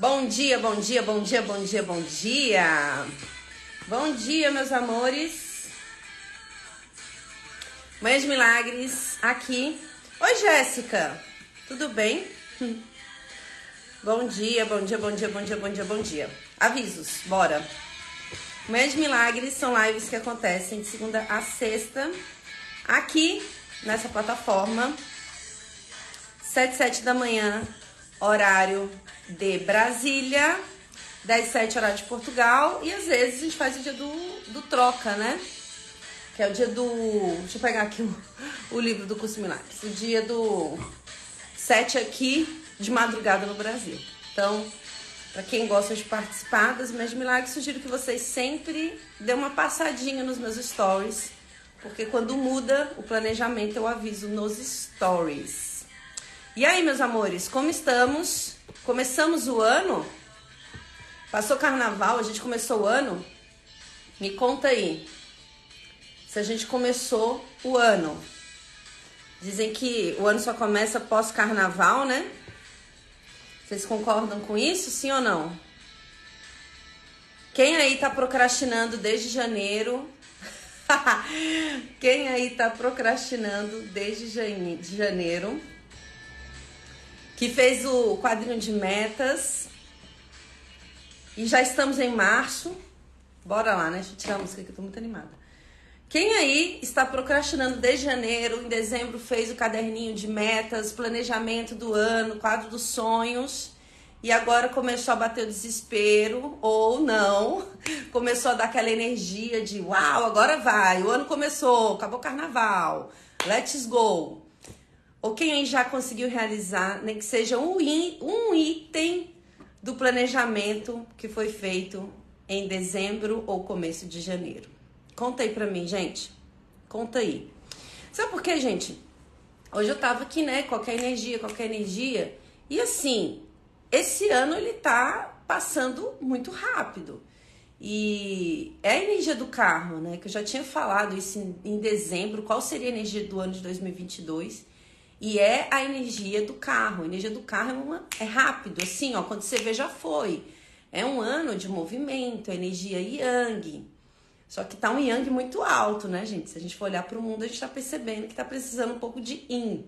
Bom dia, bom dia, bom dia, bom dia, bom dia. Bom dia, meus amores. De Milagres, aqui. Oi, Jéssica. Tudo bem? Bom dia, bom dia, bom dia, bom dia, bom dia, bom dia. Avisos, bora. De Milagres são lives que acontecem de segunda a sexta, aqui nessa plataforma. 7, 7 da manhã, horário de Brasília, 10, 7 horário de Portugal. E às vezes a gente faz o dia do, do troca, né? Que é o dia do. Deixa eu pegar aqui o, o livro do curso Milagres. O dia do 7 aqui de madrugada no Brasil. Então, para quem gosta de participar das Minhas Milagres, sugiro que vocês sempre dêem uma passadinha nos meus stories. Porque quando muda o planejamento, eu aviso nos stories. E aí, meus amores, como estamos? Começamos o ano? Passou carnaval, a gente começou o ano? Me conta aí. Se a gente começou o ano. Dizem que o ano só começa pós carnaval, né? Vocês concordam com isso, sim ou não? Quem aí tá procrastinando desde janeiro? Quem aí tá procrastinando desde janeiro? Que fez o quadrinho de metas. E já estamos em março. Bora lá, né? Deixa eu tirar a música que eu tô muito animada. Quem aí está procrastinando desde janeiro, em dezembro fez o caderninho de metas, planejamento do ano, quadro dos sonhos, e agora começou a bater o desespero, ou não, começou a dar aquela energia de uau, agora vai, o ano começou, acabou o carnaval, let's go. Ou quem já conseguiu realizar, nem que seja um, um item do planejamento que foi feito em dezembro ou começo de janeiro. Conta aí pra mim, gente. Conta aí. Sabe por quê, gente? Hoje eu tava aqui, né? Qualquer energia, qualquer energia. E assim, esse ano ele tá passando muito rápido. E é a energia do carro, né? Que eu já tinha falado isso em, em dezembro. Qual seria a energia do ano de 2022? E é a energia do carro. A energia do carro é, uma, é rápido, assim, ó, quando você vê já foi. É um ano de movimento, a energia yang. Só que tá um yang muito alto, né, gente? Se a gente for olhar para o mundo, a gente tá percebendo que tá precisando um pouco de yin.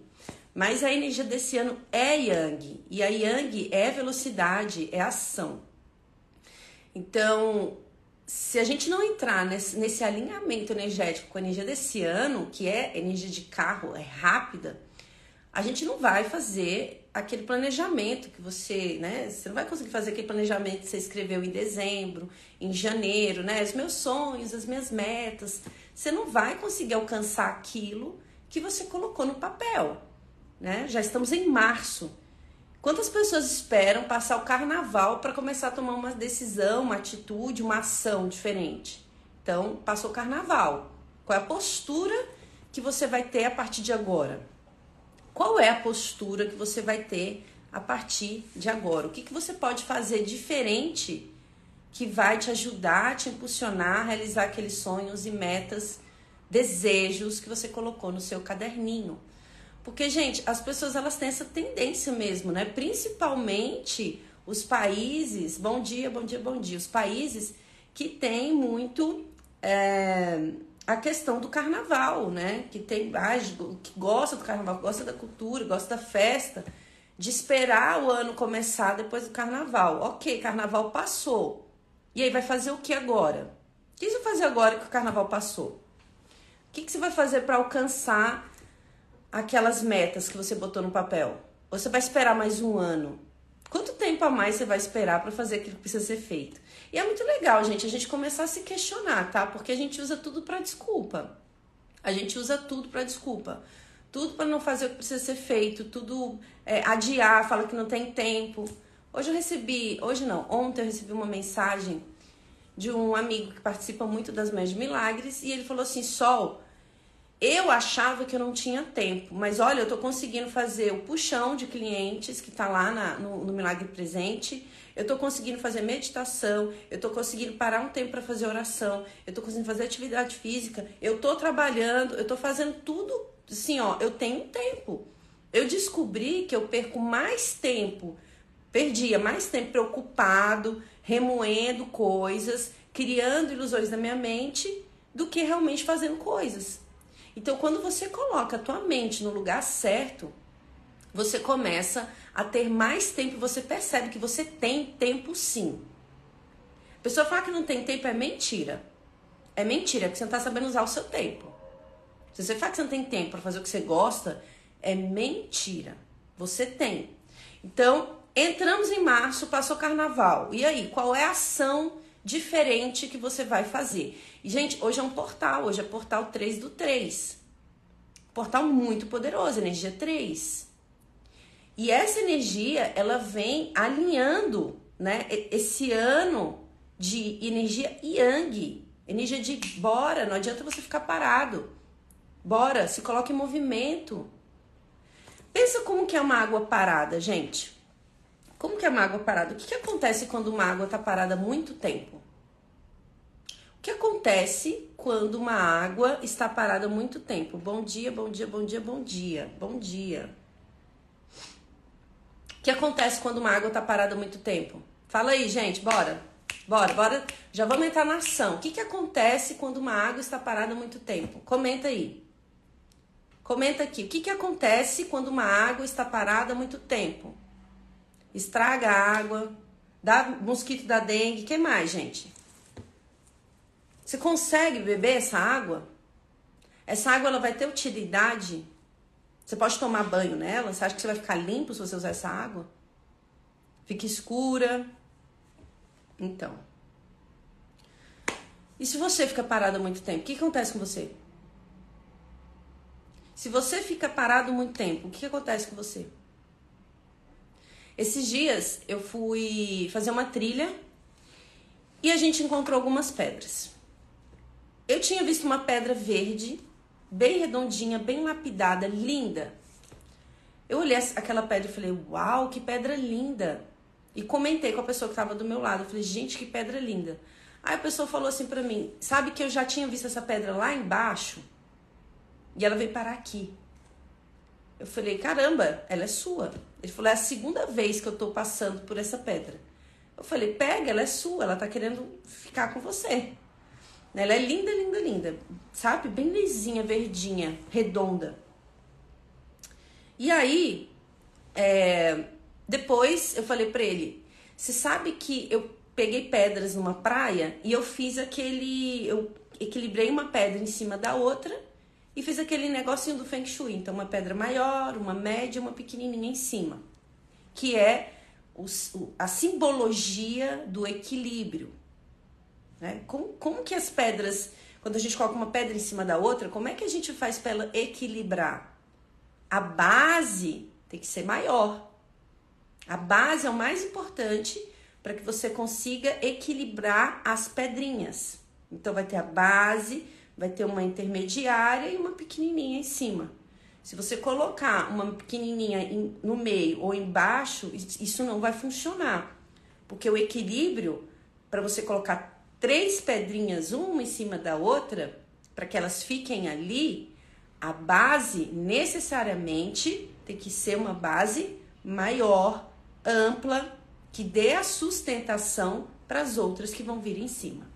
Mas a energia desse ano é yang. E a yang é velocidade, é ação. Então, se a gente não entrar nesse, nesse alinhamento energético com a energia desse ano, que é energia de carro, é rápida, a gente não vai fazer aquele planejamento que você, né? Você não vai conseguir fazer aquele planejamento que você escreveu em dezembro, em janeiro, né? Os meus sonhos, as minhas metas. Você não vai conseguir alcançar aquilo que você colocou no papel, né? Já estamos em março. Quantas pessoas esperam passar o carnaval para começar a tomar uma decisão, uma atitude, uma ação diferente? Então, passou o carnaval. Qual é a postura que você vai ter a partir de agora? Qual é a postura que você vai ter a partir de agora? O que, que você pode fazer diferente que vai te ajudar, te impulsionar a realizar aqueles sonhos e metas, desejos que você colocou no seu caderninho? Porque, gente, as pessoas elas têm essa tendência mesmo, né? Principalmente os países, bom dia, bom dia, bom dia, os países que têm muito. É, a questão do carnaval, né? Que tem ah, que gosta do carnaval, gosta da cultura, gosta da festa, de esperar o ano começar depois do carnaval. Ok, carnaval passou. E aí vai fazer o que agora? O que você vai fazer agora que o carnaval passou? O que, que você vai fazer para alcançar aquelas metas que você botou no papel? Ou você vai esperar mais um ano? Quanto tempo a mais você vai esperar para fazer aquilo que precisa ser feito? E é muito legal, gente, a gente começar a se questionar, tá? Porque a gente usa tudo para desculpa. A gente usa tudo para desculpa. Tudo para não fazer o que precisa ser feito, tudo é, adiar, fala que não tem tempo. Hoje eu recebi, hoje não, ontem eu recebi uma mensagem de um amigo que participa muito das de Milagres e ele falou assim: Sol, eu achava que eu não tinha tempo, mas olha, eu tô conseguindo fazer o puxão de clientes que tá lá na, no, no Milagre Presente eu tô conseguindo fazer meditação, eu tô conseguindo parar um tempo para fazer oração, eu tô conseguindo fazer atividade física, eu tô trabalhando, eu tô fazendo tudo assim, ó, eu tenho tempo. Eu descobri que eu perco mais tempo Perdia mais tempo preocupado, remoendo coisas, criando ilusões na minha mente, do que realmente fazendo coisas. Então, quando você coloca a tua mente no lugar certo, você começa a ter mais tempo, você percebe que você tem tempo sim. A pessoa fala que não tem tempo é mentira. É mentira, porque você não está sabendo usar o seu tempo. Se você fala que você não tem tempo para fazer o que você gosta, é mentira. Você tem. Então, entramos em março, passou carnaval. E aí, qual é a ação diferente que você vai fazer? E, gente, hoje é um portal, hoje é portal 3 do 3. Portal muito poderoso, energia 3. E essa energia, ela vem alinhando, né, esse ano de energia yang, energia de bora, não adianta você ficar parado. Bora, se coloca em movimento. Pensa como que é uma água parada, gente. Como que é uma água parada? O que, que acontece quando uma água está parada muito tempo? O que acontece quando uma água está parada muito tempo? Bom dia, bom dia, bom dia, bom dia, bom dia. Que acontece quando uma água está parada muito tempo? Fala aí, gente, bora. Bora, bora. Já vamos entrar na ação. O que, que acontece quando uma água está parada muito tempo? Comenta aí. Comenta aqui. O que, que acontece quando uma água está parada muito tempo? Estraga a água, dá mosquito da dengue. O que mais, gente? Você consegue beber essa água? Essa água ela vai ter utilidade você pode tomar banho nela? Você acha que você vai ficar limpo se você usar essa água? Fica escura. Então. E se você fica parado muito tempo, o que acontece com você? Se você fica parado muito tempo, o que acontece com você? Esses dias eu fui fazer uma trilha e a gente encontrou algumas pedras. Eu tinha visto uma pedra verde bem redondinha, bem lapidada, linda. Eu olhei aquela pedra e falei, uau, que pedra linda. E comentei com a pessoa que estava do meu lado. Eu falei, gente, que pedra linda. Aí a pessoa falou assim pra mim, sabe que eu já tinha visto essa pedra lá embaixo? E ela veio parar aqui. Eu falei, caramba, ela é sua. Ele falou, é a segunda vez que eu tô passando por essa pedra. Eu falei, pega, ela é sua, ela tá querendo ficar com você. Ela é linda, linda, linda. Sabe? Bem lisinha, verdinha, redonda. E aí, é, depois eu falei pra ele: Você sabe que eu peguei pedras numa praia e eu fiz aquele. Eu equilibrei uma pedra em cima da outra e fiz aquele negocinho do Feng Shui. Então, uma pedra maior, uma média uma pequenininha em cima. Que é a simbologia do equilíbrio. Né? Como, como que as pedras, quando a gente coloca uma pedra em cima da outra, como é que a gente faz para ela equilibrar? A base tem que ser maior. A base é o mais importante para que você consiga equilibrar as pedrinhas. Então vai ter a base, vai ter uma intermediária e uma pequenininha em cima. Se você colocar uma pequenininha no meio ou embaixo, isso não vai funcionar. Porque o equilíbrio, para você colocar três pedrinhas uma em cima da outra, para que elas fiquem ali, a base necessariamente tem que ser uma base maior, ampla, que dê a sustentação para as outras que vão vir em cima.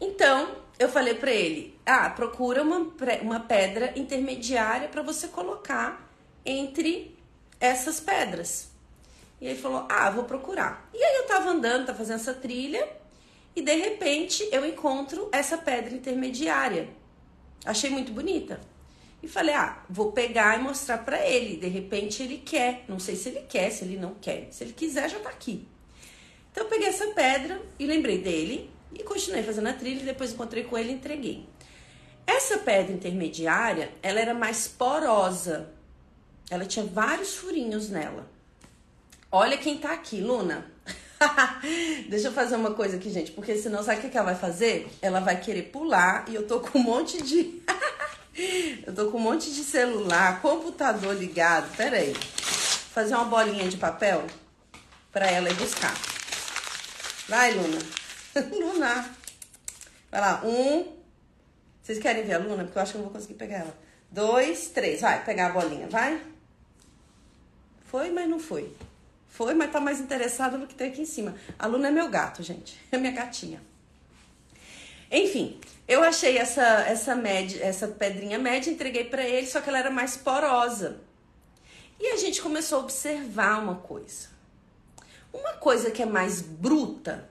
Então, eu falei para ele: ah, procura uma, uma pedra intermediária para você colocar entre essas pedras. E ele falou: ah, vou procurar. E aí eu tava andando, tá fazendo essa trilha e de repente eu encontro essa pedra intermediária. Achei muito bonita. E falei: "Ah, vou pegar e mostrar para ele. De repente ele quer. Não sei se ele quer, se ele não quer. Se ele quiser já tá aqui". Então eu peguei essa pedra e lembrei dele e continuei fazendo a trilha e depois encontrei com ele e entreguei. Essa pedra intermediária, ela era mais porosa. Ela tinha vários furinhos nela. Olha quem tá aqui, Luna. Deixa eu fazer uma coisa aqui, gente, porque senão sabe o que ela vai fazer? Ela vai querer pular e eu tô com um monte de. eu tô com um monte de celular, computador ligado. Pera aí. Fazer uma bolinha de papel pra ela ir buscar. Vai, Luna. Luna. Vai lá. Um. Vocês querem ver a Luna? Porque eu acho que eu não vou conseguir pegar ela. Dois, três. Vai, pegar a bolinha, vai. Foi, mas não foi. Foi, mas tá mais interessada no que tem aqui em cima. A Luna é meu gato, gente. É minha gatinha. Enfim, eu achei essa essa essa pedrinha média, entreguei para ele, só que ela era mais porosa. E a gente começou a observar uma coisa. Uma coisa que é mais bruta,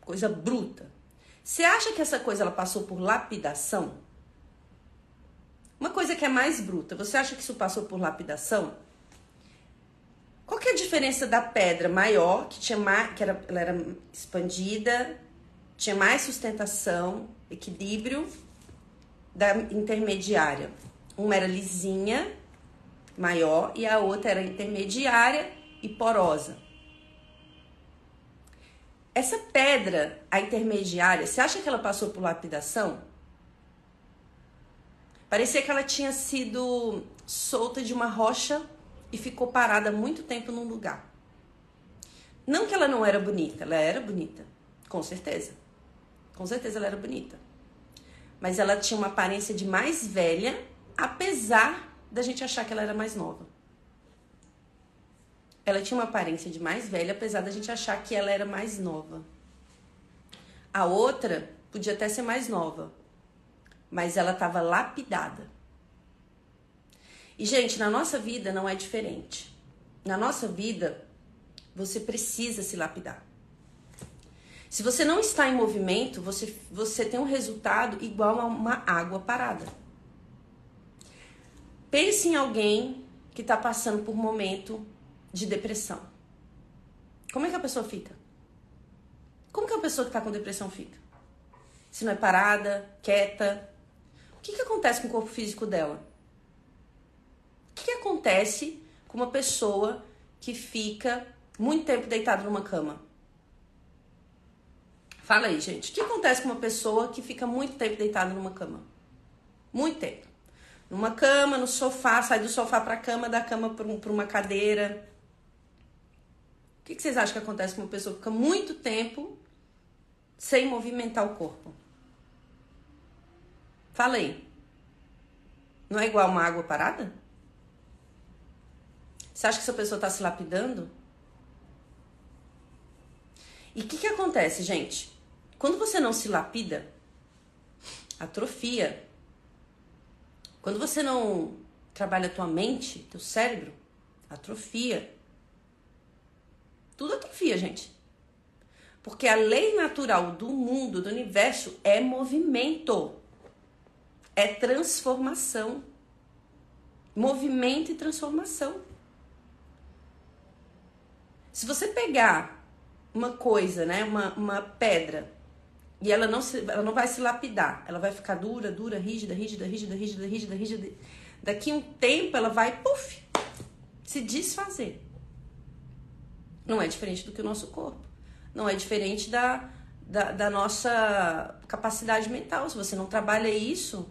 coisa bruta. Você acha que essa coisa ela passou por lapidação? Uma coisa que é mais bruta, você acha que isso passou por lapidação? Qual que é a diferença da pedra maior, que tinha mais, que era, ela era expandida, tinha mais sustentação, equilíbrio, da intermediária? Uma era lisinha, maior, e a outra era intermediária e porosa. Essa pedra, a intermediária, você acha que ela passou por lapidação? Parecia que ela tinha sido solta de uma rocha e ficou parada muito tempo num lugar. Não que ela não era bonita, ela era bonita, com certeza. Com certeza ela era bonita. Mas ela tinha uma aparência de mais velha, apesar da gente achar que ela era mais nova. Ela tinha uma aparência de mais velha, apesar da gente achar que ela era mais nova. A outra podia até ser mais nova, mas ela estava lapidada. E, gente, na nossa vida não é diferente. Na nossa vida, você precisa se lapidar. Se você não está em movimento, você, você tem um resultado igual a uma água parada. Pense em alguém que está passando por um momento de depressão. Como é que a pessoa fica? Como que a pessoa que está com depressão fica? Se não é parada, quieta. O que, que acontece com o corpo físico dela? O que, acontece com uma pessoa que fica muito tempo deitada numa cama? Fala aí, gente. O que acontece com uma pessoa que fica muito tempo deitada numa cama? Muito tempo. Numa cama, no sofá, sai do sofá para a cama, da cama para uma cadeira. O que vocês acham que acontece com uma pessoa que fica muito tempo sem movimentar o corpo? Fala aí. Não é igual uma água parada? Você acha que essa pessoa está se lapidando? E o que, que acontece, gente? Quando você não se lapida, atrofia. Quando você não trabalha a tua mente, teu cérebro, atrofia. Tudo atrofia, gente. Porque a lei natural do mundo, do universo, é movimento. É transformação. Movimento e transformação. Se você pegar uma coisa, né, uma, uma pedra, e ela não, se, ela não vai se lapidar, ela vai ficar dura, dura, rígida, rígida, rígida, rígida, rígida, rígida. Daqui um tempo ela vai, puf, se desfazer. Não é diferente do que o nosso corpo. Não é diferente da, da, da nossa capacidade mental. Se você não trabalha isso,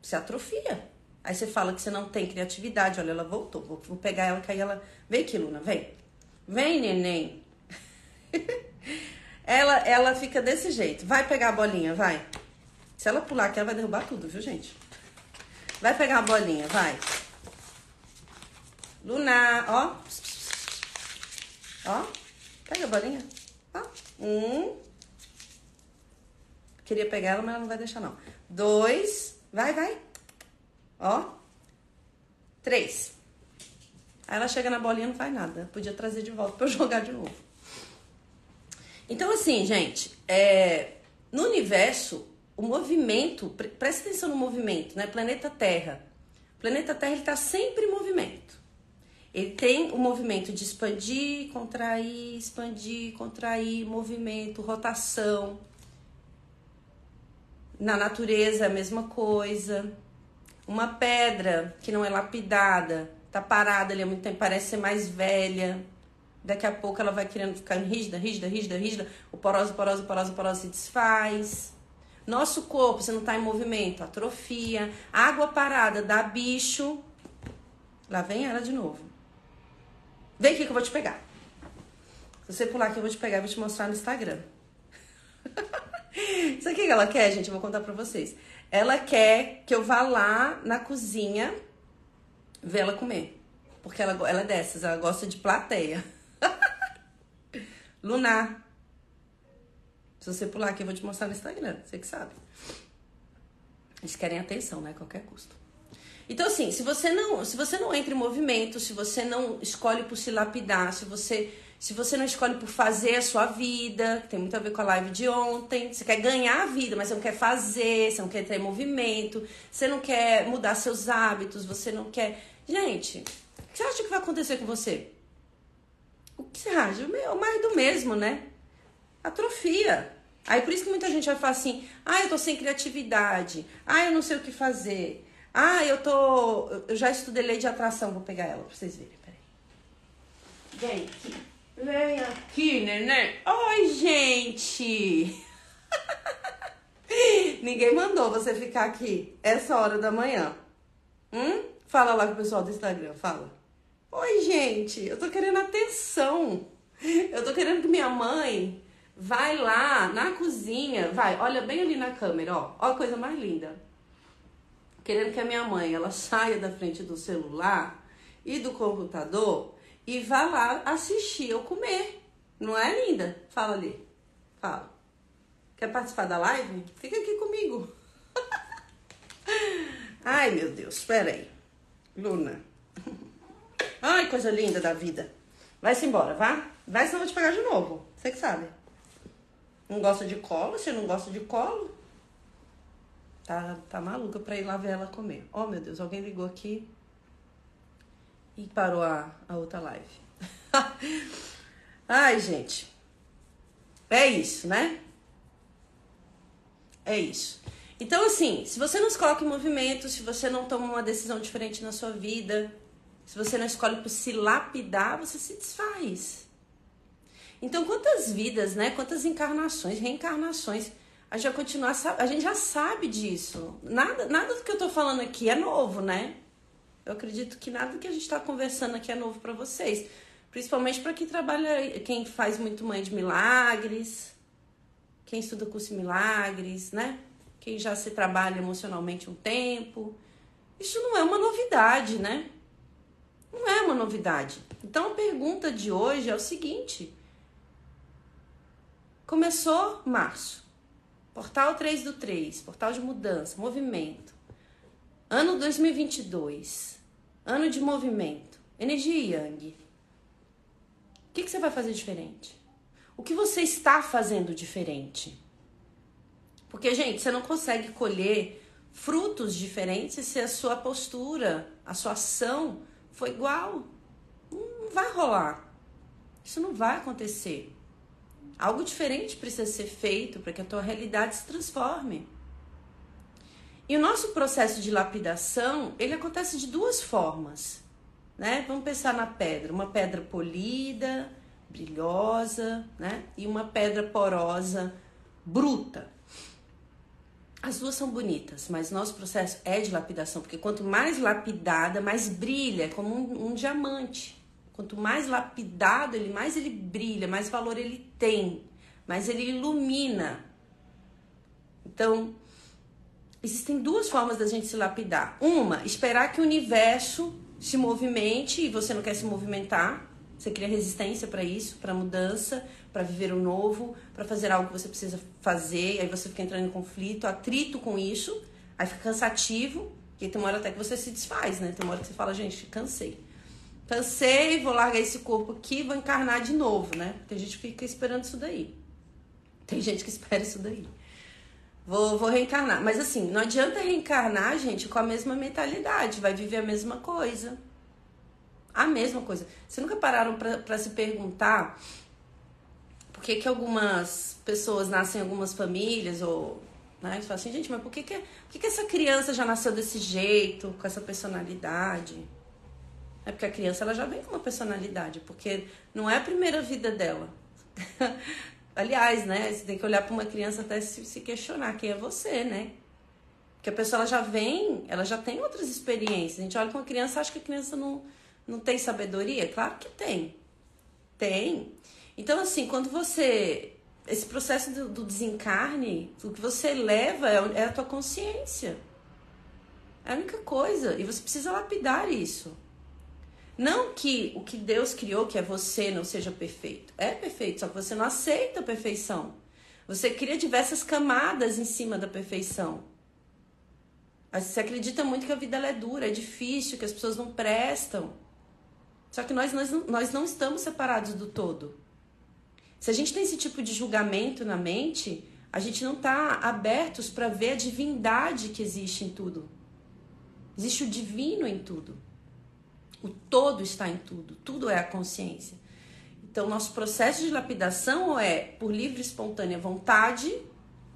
você atrofia. Aí você fala que você não tem criatividade. Olha, ela voltou. Vou, vou pegar ela, que aí ela. Vem aqui, Luna, vem. Vem, neném. ela, ela fica desse jeito. Vai pegar a bolinha, vai. Se ela pular aqui, ela vai derrubar tudo, viu, gente? Vai pegar a bolinha, vai. Luna, ó. Ó, pega a bolinha. Ó, um. Queria pegar ela, mas ela não vai deixar, não. Dois. Vai, vai. Ó. Três. Aí ela chega na bolinha e não faz nada. Podia trazer de volta para eu jogar de novo. Então, assim, gente, é, no universo, o movimento, pre presta atenção no movimento, né? Planeta Terra. O planeta Terra está sempre em movimento. Ele tem o movimento de expandir, contrair, expandir, contrair, movimento, rotação. Na natureza a mesma coisa. Uma pedra que não é lapidada, tá parada ali há muito tempo, parece ser mais velha. Daqui a pouco ela vai querendo ficar rígida, rígida, rígida, rígida. O poroso, poroso, poroso, poroso se desfaz. Nosso corpo, se não tá em movimento, atrofia. Água parada dá bicho. Lá vem ela de novo. Vem aqui que eu vou te pegar. Se você pular aqui, eu vou te pegar e vou te mostrar no Instagram. Isso aqui que ela quer, gente, eu vou contar pra vocês. Ela quer que eu vá lá na cozinha ver ela comer. Porque ela, ela é dessas, ela gosta de plateia. Lunar. Se você pular aqui, eu vou te mostrar no Instagram, você que sabe. Eles querem atenção, né? A qualquer custo. Então, assim, se você não, se você não entra em movimento, se você não escolhe por se lapidar, se você, se você não escolhe por fazer a sua vida, que tem muito a ver com a live de ontem, você quer ganhar a vida, mas você não quer fazer, você não quer em movimento, você não quer mudar seus hábitos, você não quer. Gente, o que você acha que vai acontecer com você? O que você acha? Meu, mais do mesmo, né? Atrofia. Aí por isso que muita gente vai falar assim: ah, eu tô sem criatividade, ah, eu não sei o que fazer. Ah, eu tô. Eu já estudei lei de atração, vou pegar ela pra vocês verem. Peraí. Vem aqui. Vem aqui, neném. Oi, gente! Ninguém mandou você ficar aqui essa hora da manhã. Hum? Fala lá com o pessoal do Instagram, fala. Oi, gente, eu tô querendo atenção. Eu tô querendo que minha mãe vai lá na cozinha, vai, olha bem ali na câmera, ó. Ó a coisa mais linda querendo que a minha mãe ela saia da frente do celular e do computador e vá lá assistir eu comer. Não é, linda? Fala ali. Fala. Quer participar da live? Fica aqui comigo. Ai, meu Deus, espera aí. Luna. Ai, coisa linda da vida. Vai-se embora, vá. Vai, senão eu vou te pegar de novo. Você que sabe. Não gosta de colo? Você não gosta de colo? Tá, tá maluca pra ir lá ver ela comer. Oh, meu Deus, alguém ligou aqui e parou a, a outra live. Ai, gente. É isso, né? É isso. Então, assim, se você não coloca em movimento, se você não toma uma decisão diferente na sua vida, se você não escolhe por se lapidar, você se desfaz. Então, quantas vidas, né? Quantas encarnações, reencarnações a gente a gente já sabe disso. Nada, nada do que eu tô falando aqui é novo, né? Eu acredito que nada que a gente está conversando aqui é novo para vocês, principalmente para quem trabalha, quem faz muito mãe de milagres, quem estuda curso de milagres, né? Quem já se trabalha emocionalmente um tempo. Isso não é uma novidade, né? Não é uma novidade. Então a pergunta de hoje é o seguinte: começou março. Portal 3 do 3, portal de mudança, movimento. Ano 2022, ano de movimento, energia Yang. O que, que você vai fazer diferente? O que você está fazendo diferente? Porque, gente, você não consegue colher frutos diferentes se a sua postura, a sua ação for igual. Não vai rolar. Isso não vai acontecer. Algo diferente precisa ser feito para que a tua realidade se transforme. E o nosso processo de lapidação, ele acontece de duas formas, né? Vamos pensar na pedra, uma pedra polida, brilhosa, né? E uma pedra porosa, bruta. As duas são bonitas, mas nosso processo é de lapidação, porque quanto mais lapidada, mais brilha, é como um, um diamante. Quanto mais lapidado ele, mais ele brilha, mais valor ele tem, mais ele ilumina. Então, existem duas formas da gente se lapidar. Uma, esperar que o universo se movimente e você não quer se movimentar. Você cria resistência para isso, para mudança, para viver o novo, para fazer algo que você precisa fazer, aí você fica entrando em conflito, atrito com isso, aí fica cansativo, e tem uma hora até que você se desfaz, né? Tem uma hora que você fala, gente, cansei. Cansei, vou largar esse corpo aqui vou encarnar de novo, né? Tem gente que fica esperando isso daí. Tem gente que espera isso daí. Vou, vou reencarnar. Mas assim, não adianta reencarnar, gente, com a mesma mentalidade. Vai viver a mesma coisa. A mesma coisa. Vocês nunca pararam para se perguntar por que, que algumas pessoas nascem em algumas famílias ou. Né? Você fala assim, gente, mas por que, que, por que, que essa criança já nasceu desse jeito, com essa personalidade? É porque a criança ela já vem com uma personalidade, porque não é a primeira vida dela. Aliás, né? Você tem que olhar para uma criança até se, se questionar quem é você, né? Porque a pessoa ela já vem, ela já tem outras experiências. A gente olha para uma criança acha que a criança não, não tem sabedoria. Claro que tem. Tem. Então, assim, quando você. Esse processo do, do desencarne, o que você leva é, é a tua consciência. É a única coisa. E você precisa lapidar isso. Não que o que Deus criou, que é você, não seja perfeito. É perfeito, só que você não aceita a perfeição. Você cria diversas camadas em cima da perfeição. Você acredita muito que a vida é dura, é difícil, que as pessoas não prestam. Só que nós, nós, nós não estamos separados do todo. Se a gente tem esse tipo de julgamento na mente, a gente não está abertos para ver a divindade que existe em tudo. Existe o divino em tudo. O todo está em tudo. Tudo é a consciência. Então, nosso processo de lapidação é por livre e espontânea vontade,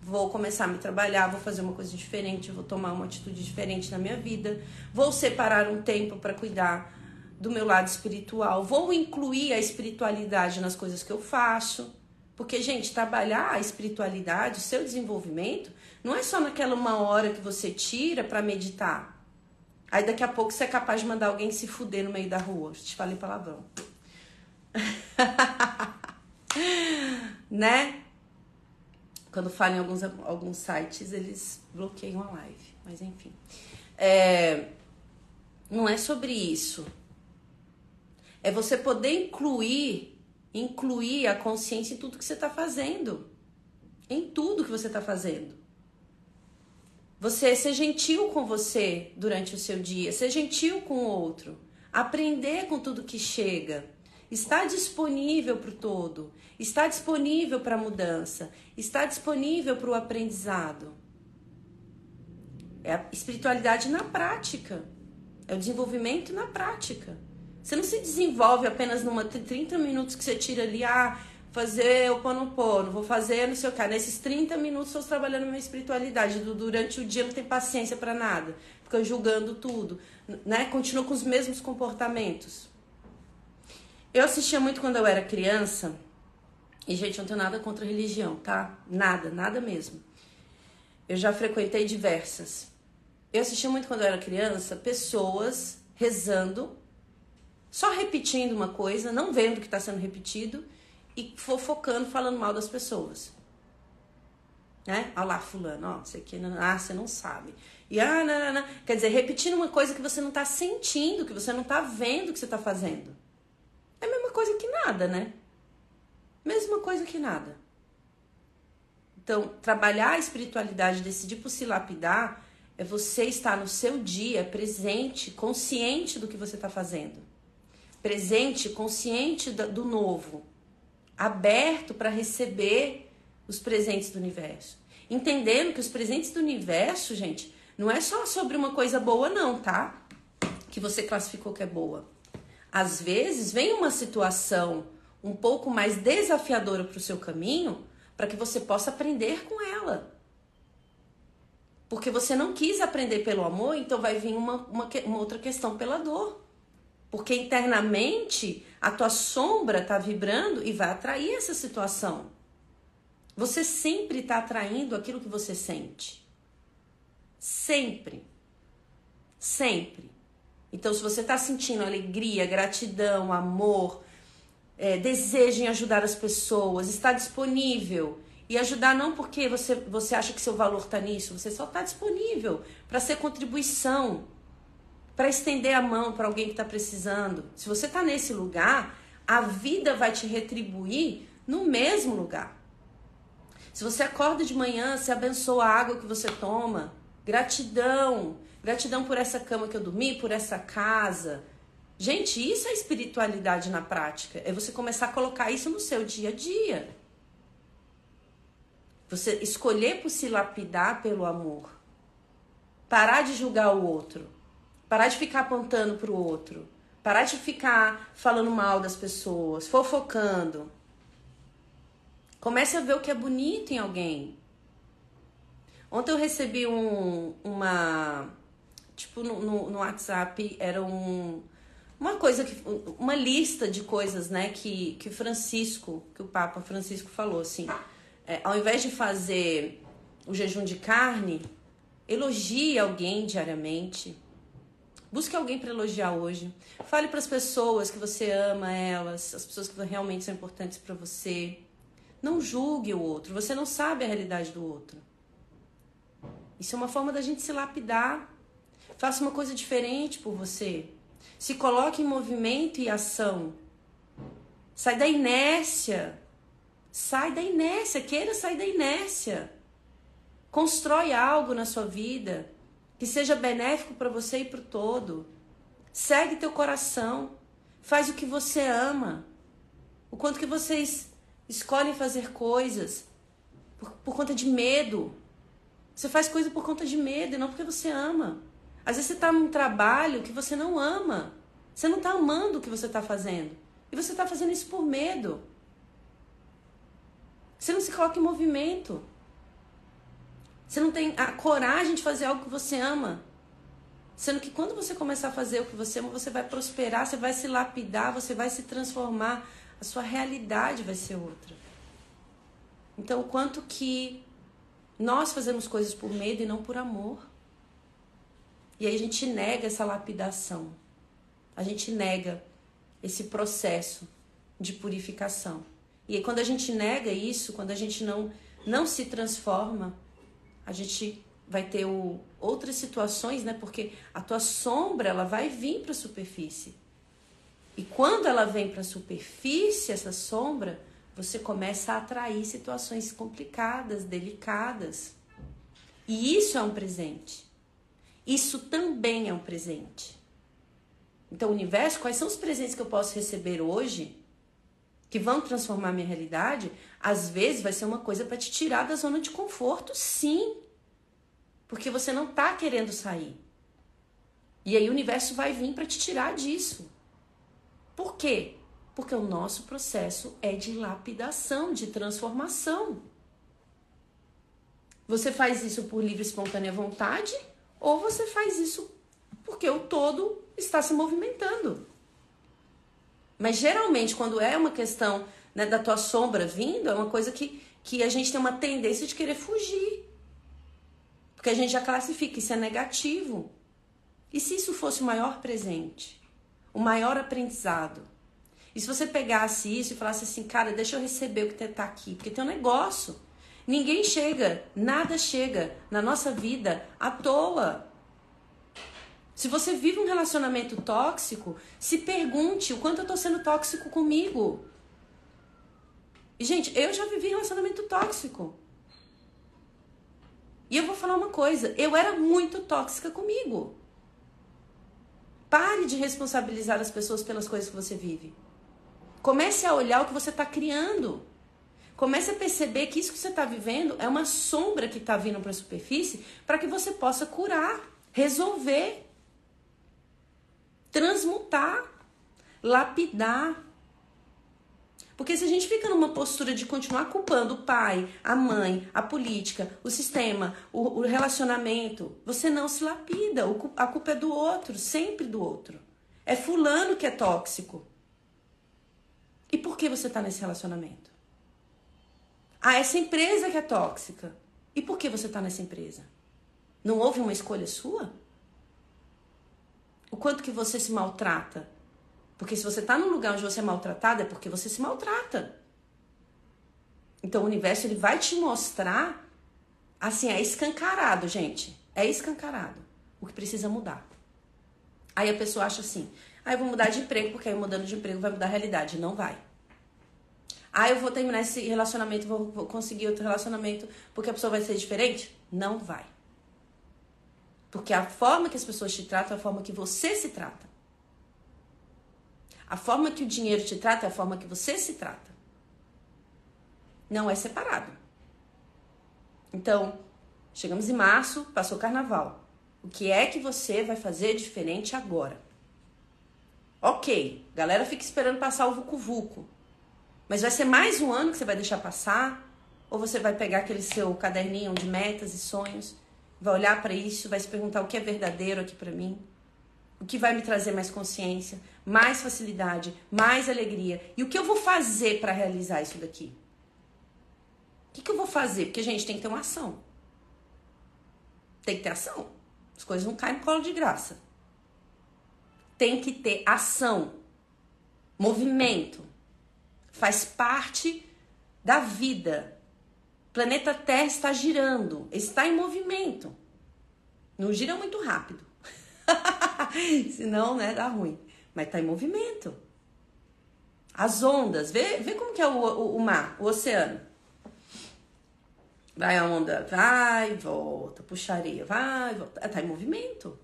vou começar a me trabalhar, vou fazer uma coisa diferente, vou tomar uma atitude diferente na minha vida, vou separar um tempo para cuidar do meu lado espiritual, vou incluir a espiritualidade nas coisas que eu faço. Porque, gente, trabalhar a espiritualidade, o seu desenvolvimento, não é só naquela uma hora que você tira para meditar. Aí daqui a pouco você é capaz de mandar alguém se fuder no meio da rua. Te falei palavrão. né? Quando falam em alguns, alguns sites, eles bloqueiam a live. Mas enfim. É, não é sobre isso. É você poder incluir, incluir a consciência em tudo que você está fazendo. Em tudo que você está fazendo. Você ser gentil com você durante o seu dia, ser gentil com o outro, aprender com tudo que chega, estar disponível para o todo, estar disponível para a mudança, estar disponível para o aprendizado. É a espiritualidade na prática, é o desenvolvimento na prática. Você não se desenvolve apenas numa 30 minutos que você tira ali, ah, fazer o pano pono, vou fazer não sei o que. Nesses 30 minutos estou trabalhando minha espiritualidade. Durante o dia não tem paciência para nada. Fica julgando tudo, né? Continua com os mesmos comportamentos. Eu assistia muito quando eu era criança. E, gente, não tenho nada contra religião, tá? Nada, nada mesmo. Eu já frequentei diversas. Eu assistia muito quando eu era criança pessoas rezando só repetindo uma coisa, não vendo o que está sendo repetido e fofocando, falando mal das pessoas. Né? Olha lá, fulano, ó, você aqui, ah, você não sabe. E ah, não, não, não. Quer dizer, repetindo uma coisa que você não está sentindo, que você não está vendo que você está fazendo. É a mesma coisa que nada, né? Mesma coisa que nada. Então, trabalhar a espiritualidade, decidir por se lapidar, é você estar no seu dia presente, consciente do que você está fazendo presente, consciente do novo, aberto para receber os presentes do universo. Entendendo que os presentes do universo, gente, não é só sobre uma coisa boa, não, tá? Que você classificou que é boa. Às vezes vem uma situação um pouco mais desafiadora para o seu caminho para que você possa aprender com ela. Porque você não quis aprender pelo amor, então vai vir uma, uma, uma outra questão pela dor. Porque internamente a tua sombra está vibrando e vai atrair essa situação. Você sempre está atraindo aquilo que você sente. Sempre. Sempre. Então, se você está sentindo alegria, gratidão, amor, é, desejo em ajudar as pessoas, está disponível. E ajudar não porque você, você acha que seu valor está nisso, você só está disponível para ser contribuição para estender a mão para alguém que está precisando. Se você está nesse lugar, a vida vai te retribuir no mesmo lugar. Se você acorda de manhã, se abençoa a água que você toma, gratidão, gratidão por essa cama que eu dormi, por essa casa. Gente, isso é espiritualidade na prática. É você começar a colocar isso no seu dia a dia. Você escolher por se lapidar pelo amor. Parar de julgar o outro Parar de ficar apontando pro outro. Parar de ficar falando mal das pessoas, fofocando. Comece a ver o que é bonito em alguém. Ontem eu recebi um, uma. Tipo, no, no, no WhatsApp, era um, uma coisa que. Uma lista de coisas, né, que, que Francisco, que o Papa Francisco falou assim. É, ao invés de fazer o jejum de carne, elogie alguém diariamente Busque alguém para elogiar hoje. Fale para as pessoas que você ama elas, as pessoas que realmente são importantes para você. Não julgue o outro. Você não sabe a realidade do outro. Isso é uma forma da gente se lapidar. Faça uma coisa diferente por você. Se coloque em movimento e ação. Sai da inércia. Sai da inércia, queira sair da inércia. Constrói algo na sua vida que seja benéfico para você e para o todo. Segue teu coração. Faz o que você ama. O quanto que vocês escolhem fazer coisas por, por conta de medo. Você faz coisa por conta de medo e não porque você ama. Às vezes você está num trabalho que você não ama. Você não está amando o que você está fazendo. E você está fazendo isso por medo. Você não se coloca em movimento. Você não tem a coragem de fazer algo que você ama. Sendo que quando você começar a fazer o que você ama, você vai prosperar, você vai se lapidar, você vai se transformar, a sua realidade vai ser outra. Então, o quanto que nós fazemos coisas por medo e não por amor. E aí a gente nega essa lapidação. A gente nega esse processo de purificação. E aí, quando a gente nega isso, quando a gente não, não se transforma, a gente vai ter o, outras situações, né? Porque a tua sombra, ela vai vir para a superfície. E quando ela vem para a superfície, essa sombra, você começa a atrair situações complicadas, delicadas. E isso é um presente. Isso também é um presente. Então, universo, quais são os presentes que eu posso receber hoje que vão transformar minha realidade? Às vezes vai ser uma coisa para te tirar da zona de conforto, sim. Porque você não tá querendo sair. E aí o universo vai vir para te tirar disso. Por quê? Porque o nosso processo é de lapidação, de transformação. Você faz isso por livre e espontânea vontade ou você faz isso porque o todo está se movimentando. Mas geralmente, quando é uma questão né, da tua sombra vindo, é uma coisa que, que a gente tem uma tendência de querer fugir. Porque a gente já classifica, isso é negativo. E se isso fosse o maior presente? O maior aprendizado? E se você pegasse isso e falasse assim, cara, deixa eu receber o que está aqui, porque tem um negócio. Ninguém chega, nada chega na nossa vida à toa. Se você vive um relacionamento tóxico, se pergunte o quanto eu estou sendo tóxico comigo. E, gente, eu já vivi relacionamento tóxico. E eu vou falar uma coisa: eu era muito tóxica comigo. Pare de responsabilizar as pessoas pelas coisas que você vive. Comece a olhar o que você está criando. Comece a perceber que isso que você está vivendo é uma sombra que está vindo para a superfície para que você possa curar, resolver, transmutar, lapidar. Porque se a gente fica numa postura de continuar culpando o pai, a mãe, a política, o sistema, o, o relacionamento, você não se lapida. a culpa é do outro, sempre do outro. É fulano que é tóxico. E por que você está nesse relacionamento? Ah, essa empresa que é tóxica. E por que você está nessa empresa? Não houve uma escolha sua? Quanto que você se maltrata? Porque se você está num lugar onde você é maltratado, é porque você se maltrata. Então o universo ele vai te mostrar, assim, é escancarado, gente. É escancarado o que precisa mudar. Aí a pessoa acha assim: ah, eu vou mudar de emprego, porque aí mudando de emprego vai mudar a realidade. Não vai. Ah, eu vou terminar esse relacionamento, vou, vou conseguir outro relacionamento, porque a pessoa vai ser diferente? Não vai. Porque a forma que as pessoas te tratam é a forma que você se trata. A forma que o dinheiro te trata é a forma que você se trata. Não é separado. Então, chegamos em março, passou o carnaval. O que é que você vai fazer diferente agora? Ok, galera fica esperando passar o Vucu Vucu. Mas vai ser mais um ano que você vai deixar passar? Ou você vai pegar aquele seu caderninho de metas e sonhos, vai olhar para isso, vai se perguntar o que é verdadeiro aqui para mim? O que vai me trazer mais consciência, mais facilidade, mais alegria? E o que eu vou fazer para realizar isso daqui? O que, que eu vou fazer? Porque, gente, tem que ter uma ação. Tem que ter ação. As coisas não caem no colo de graça tem que ter ação, movimento. Faz parte da vida. Planeta Terra está girando, está em movimento. Não gira muito rápido. Senão, né, dá ruim. Mas tá em movimento. As ondas, vê, vê como que é o, o, o mar, o oceano. Vai a onda, vai, volta, puxa areia, vai, volta. Tá em movimento.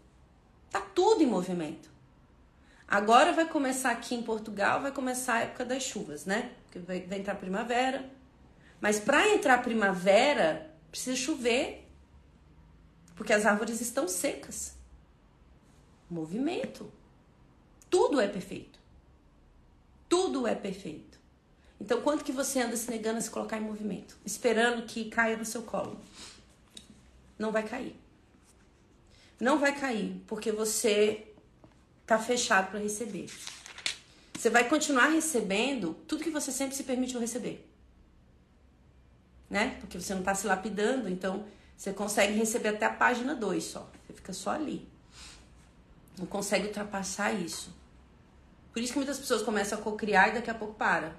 Tá tudo em movimento. Agora vai começar aqui em Portugal, vai começar a época das chuvas, né? Porque vai, vai entrar primavera. Mas para entrar primavera, precisa chover. Porque as árvores estão secas. Movimento. Tudo é perfeito. Tudo é perfeito. Então, quanto que você anda se negando a se colocar em movimento? Esperando que caia no seu colo? Não vai cair. Não vai cair, porque você tá fechado para receber. Você vai continuar recebendo tudo que você sempre se permitiu receber. Né? Porque você não tá se lapidando, então você consegue receber até a página 2 só. Você fica só ali. Não consegue ultrapassar isso. Por isso que muitas pessoas começam a cocriar e daqui a pouco para.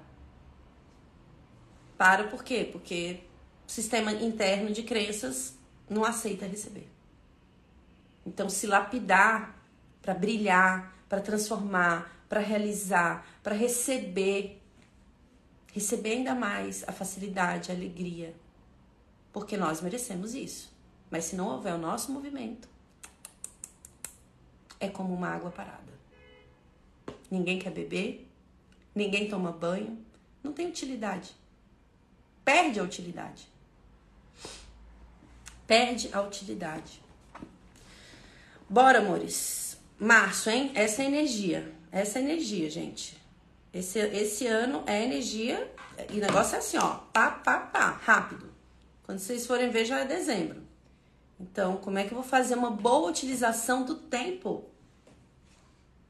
Para por quê? Porque o sistema interno de crenças não aceita receber. Então, se lapidar para brilhar, para transformar, para realizar, para receber, receber ainda mais a facilidade, a alegria, porque nós merecemos isso. Mas se não houver o nosso movimento, é como uma água parada. Ninguém quer beber, ninguém toma banho, não tem utilidade. Perde a utilidade. Perde a utilidade. Bora, amores. Março, hein? Essa é energia. Essa é energia, gente. Esse, esse ano é energia. E o negócio é assim, ó. Pá, pá, pá. Rápido. Quando vocês forem ver, já é dezembro. Então, como é que eu vou fazer uma boa utilização do tempo?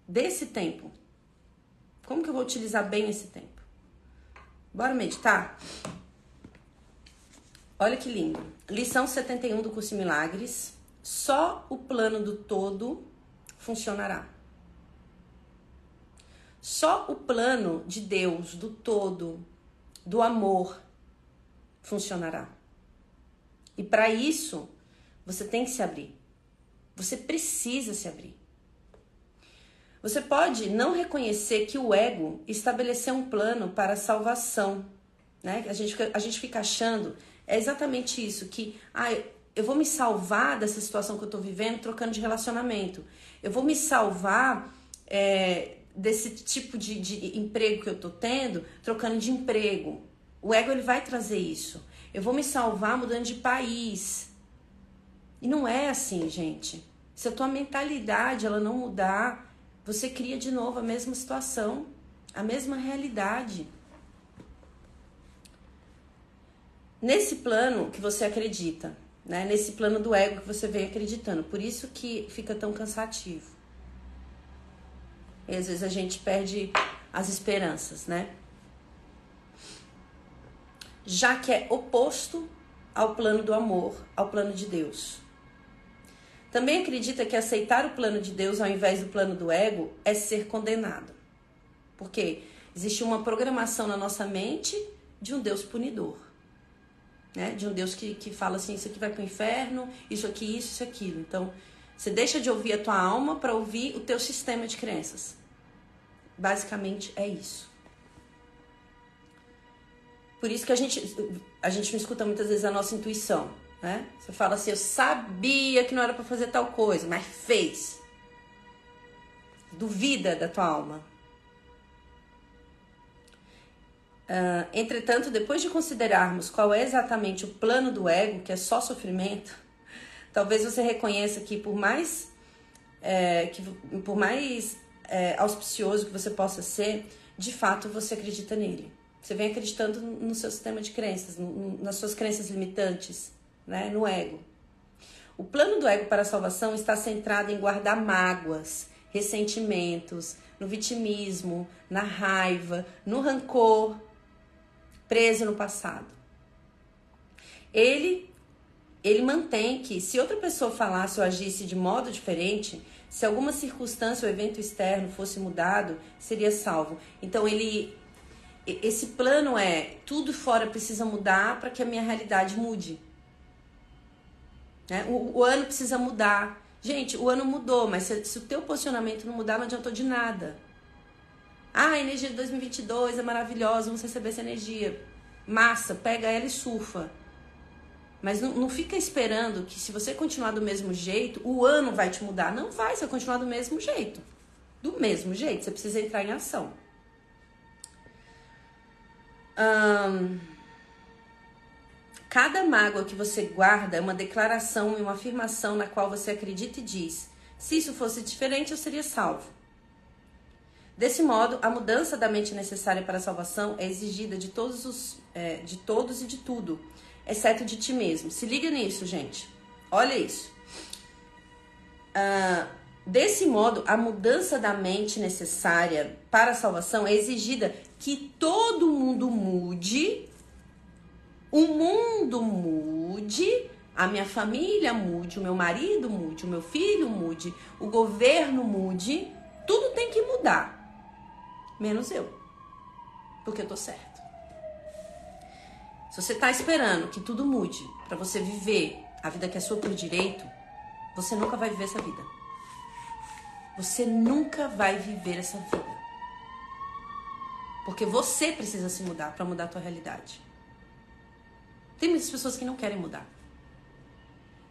Desse tempo. Como que eu vou utilizar bem esse tempo? Bora meditar? Olha que lindo. Lição 71 do curso Milagres só o plano do todo funcionará. Só o plano de Deus, do todo, do amor, funcionará. E para isso, você tem que se abrir. Você precisa se abrir. Você pode não reconhecer que o ego estabeleceu um plano para a salvação. Né? A, gente, a gente fica achando, é exatamente isso, que ah, eu vou me salvar dessa situação que eu tô vivendo trocando de relacionamento. Eu vou me salvar é, desse tipo de, de emprego que eu tô tendo trocando de emprego. O ego ele vai trazer isso. Eu vou me salvar mudando de país. E não é assim, gente. Se a tua mentalidade ela não mudar, você cria de novo a mesma situação, a mesma realidade. Nesse plano que você acredita, né? Nesse plano do ego que você vem acreditando. Por isso que fica tão cansativo. E às vezes a gente perde as esperanças, né? Já que é oposto ao plano do amor, ao plano de Deus. Também acredita que aceitar o plano de Deus ao invés do plano do ego é ser condenado. Porque existe uma programação na nossa mente de um Deus punidor né? De um Deus que, que fala assim, isso aqui vai para o inferno, isso aqui, isso, isso, aquilo. Então, você deixa de ouvir a tua alma para ouvir o teu sistema de crenças. Basicamente é isso. Por isso que a gente, a gente não escuta muitas vezes a nossa intuição, né? Você fala assim, eu sabia que não era para fazer tal coisa, mas fez. Duvida da tua alma. Uh, entretanto, depois de considerarmos qual é exatamente o plano do ego, que é só sofrimento, talvez você reconheça que por mais é, que por mais é, auspicioso que você possa ser, de fato você acredita nele. Você vem acreditando no seu sistema de crenças, no, nas suas crenças limitantes, né, no ego. O plano do ego para a salvação está centrado em guardar mágoas, ressentimentos, no vitimismo, na raiva, no rancor, preso no passado. Ele ele mantém que se outra pessoa falasse ou agisse de modo diferente, se alguma circunstância ou evento externo fosse mudado, seria salvo. Então ele esse plano é tudo fora precisa mudar para que a minha realidade mude. Né? O, o ano precisa mudar Gente, o ano mudou, mas se, se o teu posicionamento não mudar, não adiantou de nada. Ah, a energia de 2022 é maravilhosa, vamos receber essa energia. Massa, pega ela e surfa. Mas não, não fica esperando que se você continuar do mesmo jeito, o ano vai te mudar. Não vai, você vai continuar do mesmo jeito. Do mesmo jeito, você precisa entrar em ação. cada mágoa que você guarda é uma declaração e uma afirmação na qual você acredita e diz: se isso fosse diferente, eu seria salvo. Desse modo, a mudança da mente necessária para a salvação é exigida de todos, os, é, de todos e de tudo, exceto de ti mesmo. Se liga nisso, gente. Olha isso. Uh, desse modo, a mudança da mente necessária para a salvação é exigida que todo mundo mude, o mundo mude, a minha família mude, o meu marido mude, o meu filho mude, o governo mude, tudo tem que mudar menos eu. Porque eu tô certo. Se você tá esperando que tudo mude para você viver a vida que é sua por direito, você nunca vai viver essa vida. Você nunca vai viver essa vida. Porque você precisa se mudar para mudar a tua realidade. Tem muitas pessoas que não querem mudar.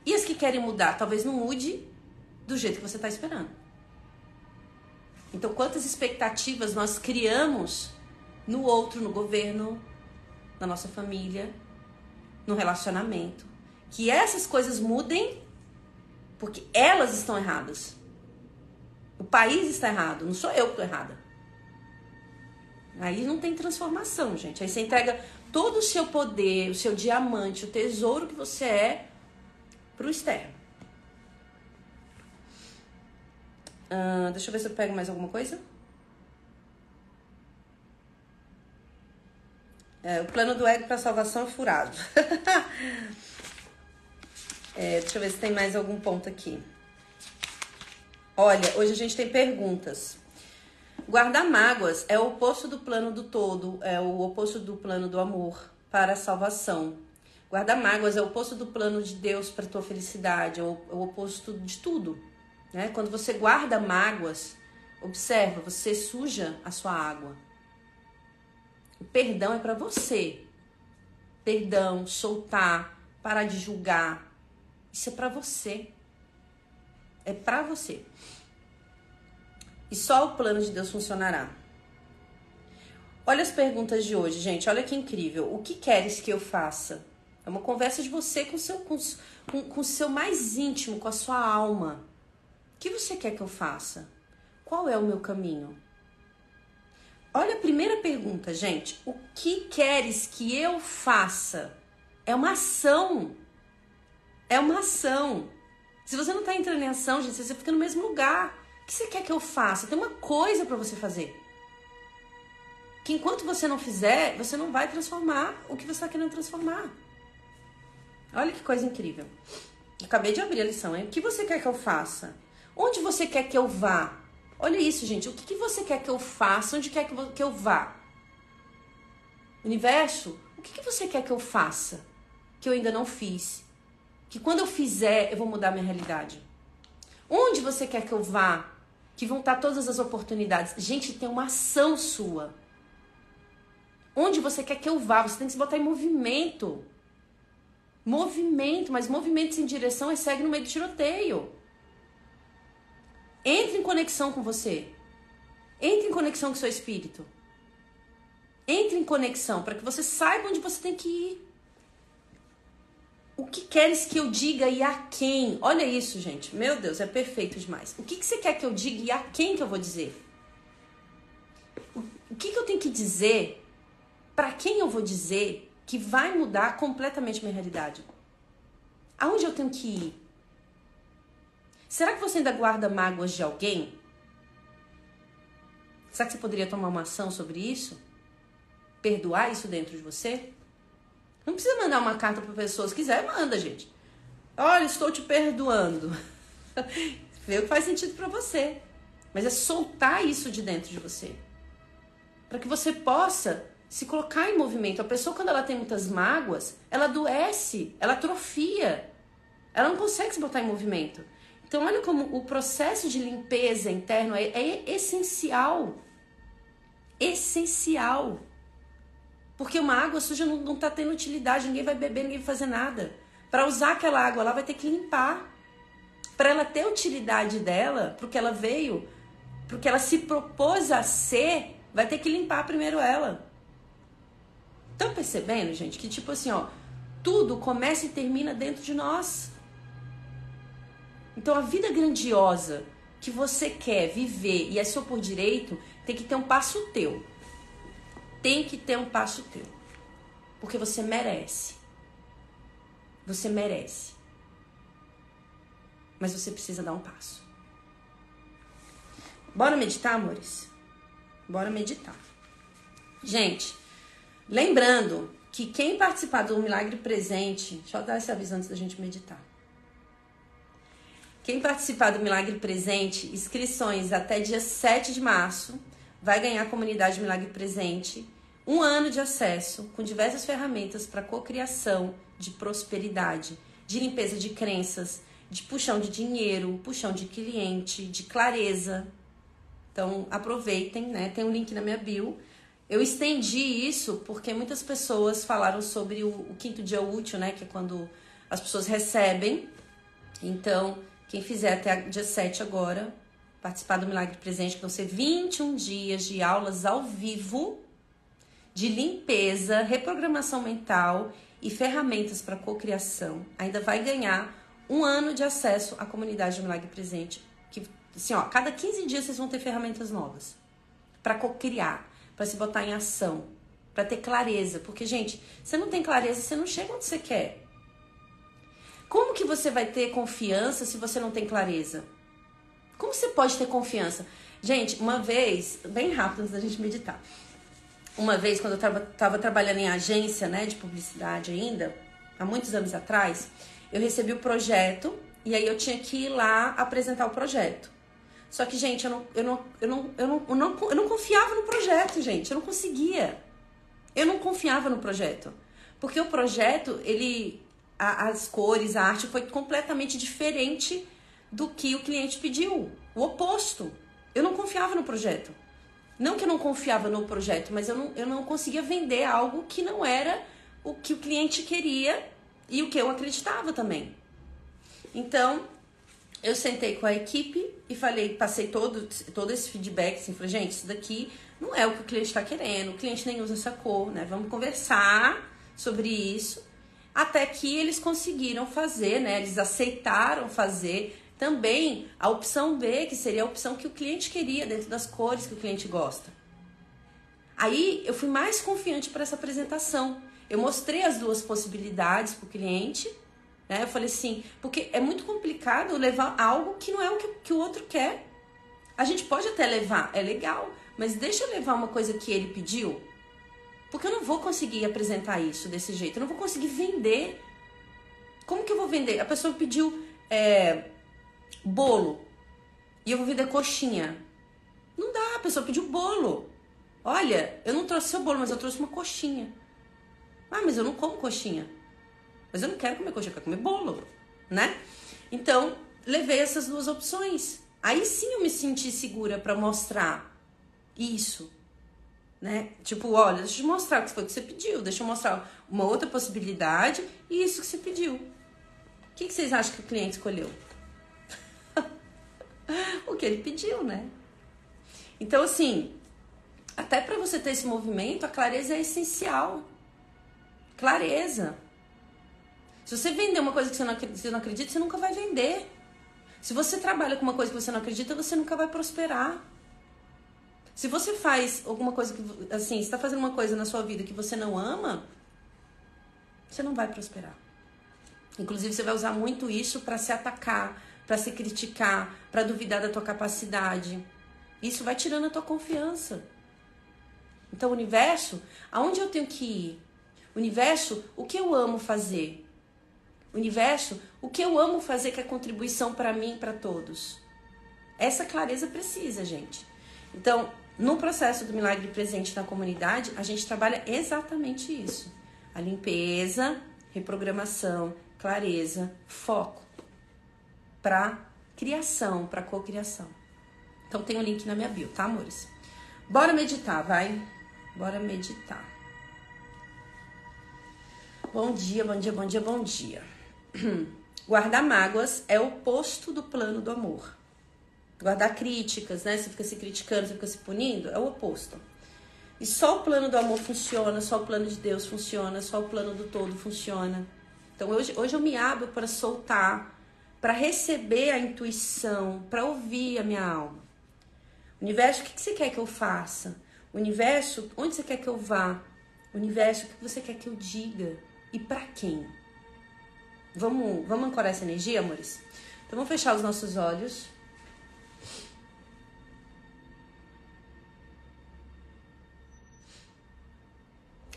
E as que querem mudar, talvez não mude do jeito que você está esperando. Então, quantas expectativas nós criamos no outro, no governo, na nossa família, no relacionamento, que essas coisas mudem porque elas estão erradas. O país está errado, não sou eu que estou errada. Aí não tem transformação, gente. Aí você entrega todo o seu poder, o seu diamante, o tesouro que você é para o externo. Uh, deixa eu ver se eu pego mais alguma coisa. É, o plano do ego para salvação é furado. é, deixa eu ver se tem mais algum ponto aqui. Olha, hoje a gente tem perguntas. Guardar mágoas é o oposto do plano do todo, é o oposto do plano do amor para a salvação. Guardar mágoas é o oposto do plano de Deus para tua felicidade, é o, é o oposto de tudo. Né? Quando você guarda mágoas, observa, você suja a sua água. O perdão é para você. Perdão, soltar, parar de julgar. Isso é para você. É para você. E só o plano de Deus funcionará. Olha as perguntas de hoje, gente. Olha que incrível. O que queres que eu faça? É uma conversa de você com o seu, com, com, com o seu mais íntimo, com a sua alma. O que você quer que eu faça? Qual é o meu caminho? Olha a primeira pergunta, gente. O que queres que eu faça? É uma ação. É uma ação. Se você não está entrando em ação, gente, você fica no mesmo lugar. O que você quer que eu faça? Tem uma coisa para você fazer. Que enquanto você não fizer, você não vai transformar o que você está querendo transformar. Olha que coisa incrível. Acabei de abrir a lição, hein? O que você quer que eu faça? Onde você quer que eu vá? Olha isso, gente. O que, que você quer que eu faça? Onde quer que eu vá? Universo, o que, que você quer que eu faça? Que eu ainda não fiz. Que quando eu fizer, eu vou mudar minha realidade. Onde você quer que eu vá? Que vão estar todas as oportunidades. Gente, tem uma ação sua. Onde você quer que eu vá? Você tem que se botar em movimento. Movimento, mas movimento sem direção é segue no meio do tiroteio. Entre em conexão com você. Entre em conexão com seu espírito. Entre em conexão para que você saiba onde você tem que ir. O que queres que eu diga e a quem? Olha isso, gente. Meu Deus, é perfeito demais. O que, que você quer que eu diga e a quem que eu vou dizer? O que, que eu tenho que dizer? Para quem eu vou dizer que vai mudar completamente minha realidade? Aonde eu tenho que ir? Será que você ainda guarda mágoas de alguém? Será que você poderia tomar uma ação sobre isso? Perdoar isso dentro de você? Não precisa mandar uma carta para pessoa. Se quiser, manda, gente. Olha, estou te perdoando. Vê o que faz sentido para você. Mas é soltar isso de dentro de você. Para que você possa se colocar em movimento. A pessoa, quando ela tem muitas mágoas, ela adoece, ela atrofia. Ela não consegue se botar em movimento. Então, olha como o processo de limpeza interno é, é essencial. Essencial. Porque uma água suja não, não tá tendo utilidade, ninguém vai beber, ninguém vai fazer nada. Para usar aquela água lá, vai ter que limpar. Para ela ter utilidade dela, porque ela veio, porque ela se propôs a ser, vai ter que limpar primeiro ela. Estão percebendo, gente, que tipo assim, ó, tudo começa e termina dentro de nós. Então a vida grandiosa que você quer viver e é seu por direito, tem que ter um passo teu tem que ter um passo teu. Porque você merece. Você merece. Mas você precisa dar um passo. Bora meditar, amores? Bora meditar. Gente, lembrando que quem participar do Milagre Presente, deixa eu dar esse aviso antes da gente meditar. Quem participar do Milagre Presente, inscrições até dia 7 de março, vai ganhar a comunidade Milagre Presente um ano de acesso com diversas ferramentas para cocriação de prosperidade, de limpeza de crenças, de puxão de dinheiro, puxão de cliente, de clareza. Então, aproveitem, né? Tem um link na minha bio. Eu estendi isso porque muitas pessoas falaram sobre o, o quinto dia útil, né? Que é quando as pessoas recebem. Então, quem fizer até dia 7 agora, participar do Milagre Presente, que vão ser 21 dias de aulas ao vivo de limpeza, reprogramação mental e ferramentas para cocriação, ainda vai ganhar um ano de acesso à comunidade do Milagre Presente. Que, assim, ó, cada 15 dias vocês vão ter ferramentas novas para cocriar, para se botar em ação, para ter clareza. Porque, gente, você não tem clareza, você não chega onde você quer. Como que você vai ter confiança se você não tem clareza? Como você pode ter confiança? Gente, uma vez, bem rápido antes da gente meditar uma vez, quando eu estava trabalhando em agência né, de publicidade ainda, há muitos anos atrás, eu recebi o projeto e aí eu tinha que ir lá apresentar o projeto. Só que, gente, eu não, eu não, eu não, eu não, eu não, eu não confiava no projeto, gente. Eu não conseguia. Eu não confiava no projeto. Porque o projeto, ele. A, as cores, a arte foi completamente diferente do que o cliente pediu. O oposto. Eu não confiava no projeto. Não que eu não confiava no projeto, mas eu não, eu não conseguia vender algo que não era o que o cliente queria e o que eu acreditava também. Então, eu sentei com a equipe e falei, passei todo, todo esse feedback, assim, falei, gente, isso daqui não é o que o cliente está querendo, o cliente nem usa essa cor, né? Vamos conversar sobre isso. Até que eles conseguiram fazer, né? Eles aceitaram fazer também a opção B, que seria a opção que o cliente queria, dentro das cores que o cliente gosta. Aí eu fui mais confiante para essa apresentação. Eu mostrei as duas possibilidades para o cliente. Né? Eu falei assim, porque é muito complicado levar algo que não é o que, que o outro quer. A gente pode até levar, é legal, mas deixa eu levar uma coisa que ele pediu. Porque eu não vou conseguir apresentar isso desse jeito, eu não vou conseguir vender. Como que eu vou vender? A pessoa pediu é, bolo e eu vou vender coxinha. Não dá, a pessoa pediu bolo. Olha, eu não trouxe seu bolo, mas eu trouxe uma coxinha. Ah, mas eu não como coxinha. Mas eu não quero comer coxinha, eu quero comer bolo, né? Então, levei essas duas opções. Aí sim eu me senti segura para mostrar isso, né? Tipo, olha, deixa eu mostrar o que foi que você pediu, deixa eu mostrar uma outra possibilidade e isso que você pediu. O que, que vocês acham que o cliente escolheu? o que ele pediu, né? Então, assim, até para você ter esse movimento, a clareza é essencial. Clareza. Se você vender uma coisa que você não acredita, você nunca vai vender. Se você trabalha com uma coisa que você não acredita, você nunca vai prosperar. Se você faz alguma coisa que, assim, está fazendo uma coisa na sua vida que você não ama, você não vai prosperar. Inclusive, você vai usar muito isso para se atacar, para se criticar, para duvidar da tua capacidade. Isso vai tirando a tua confiança. Então, universo, aonde eu tenho que ir? Universo, o que eu amo fazer? Universo, o que eu amo fazer que é contribuição para mim e para todos? Essa clareza precisa, gente. Então, no processo do milagre presente na comunidade, a gente trabalha exatamente isso: a limpeza, reprogramação, clareza, foco para criação, para cocriação. Então tem o um link na minha bio, tá, amores? Bora meditar, vai. Bora meditar. Bom dia, bom dia, bom dia, bom dia. Guardar mágoas é o oposto do plano do amor. Guardar críticas, né? Você fica se criticando, você fica se punindo, é o oposto. E só o plano do amor funciona, só o plano de Deus funciona, só o plano do todo funciona. Então hoje, hoje eu me abro para soltar, para receber a intuição, para ouvir a minha alma. Universo, o que você quer que eu faça? Universo, onde você quer que eu vá? Universo, o que você quer que eu diga? E para quem? Vamos, vamos ancorar essa energia, amores? Então vamos fechar os nossos olhos.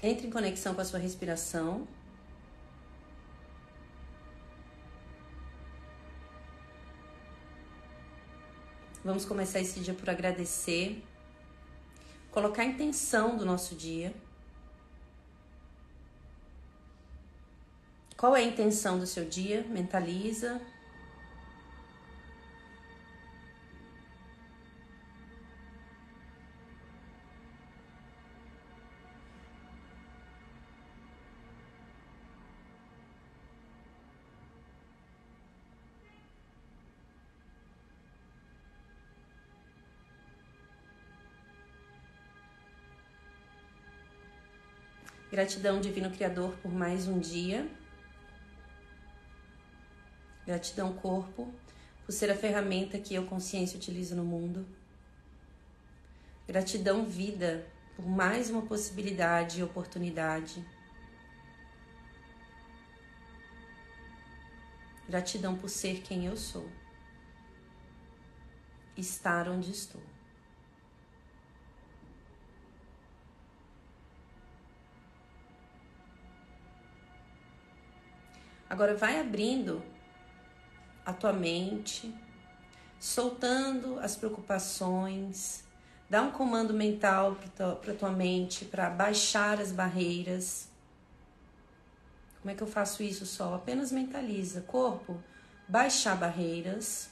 Entre em conexão com a sua respiração. Vamos começar esse dia por agradecer, colocar a intenção do nosso dia. Qual é a intenção do seu dia? Mentaliza. Gratidão, Divino Criador, por mais um dia. Gratidão, corpo, por ser a ferramenta que eu, consciência, utilizo no mundo. Gratidão, vida, por mais uma possibilidade e oportunidade. Gratidão por ser quem eu sou. Estar onde estou. Agora vai abrindo a tua mente, soltando as preocupações, dá um comando mental para tua mente para baixar as barreiras. Como é que eu faço isso só? Apenas mentaliza, corpo, baixar barreiras,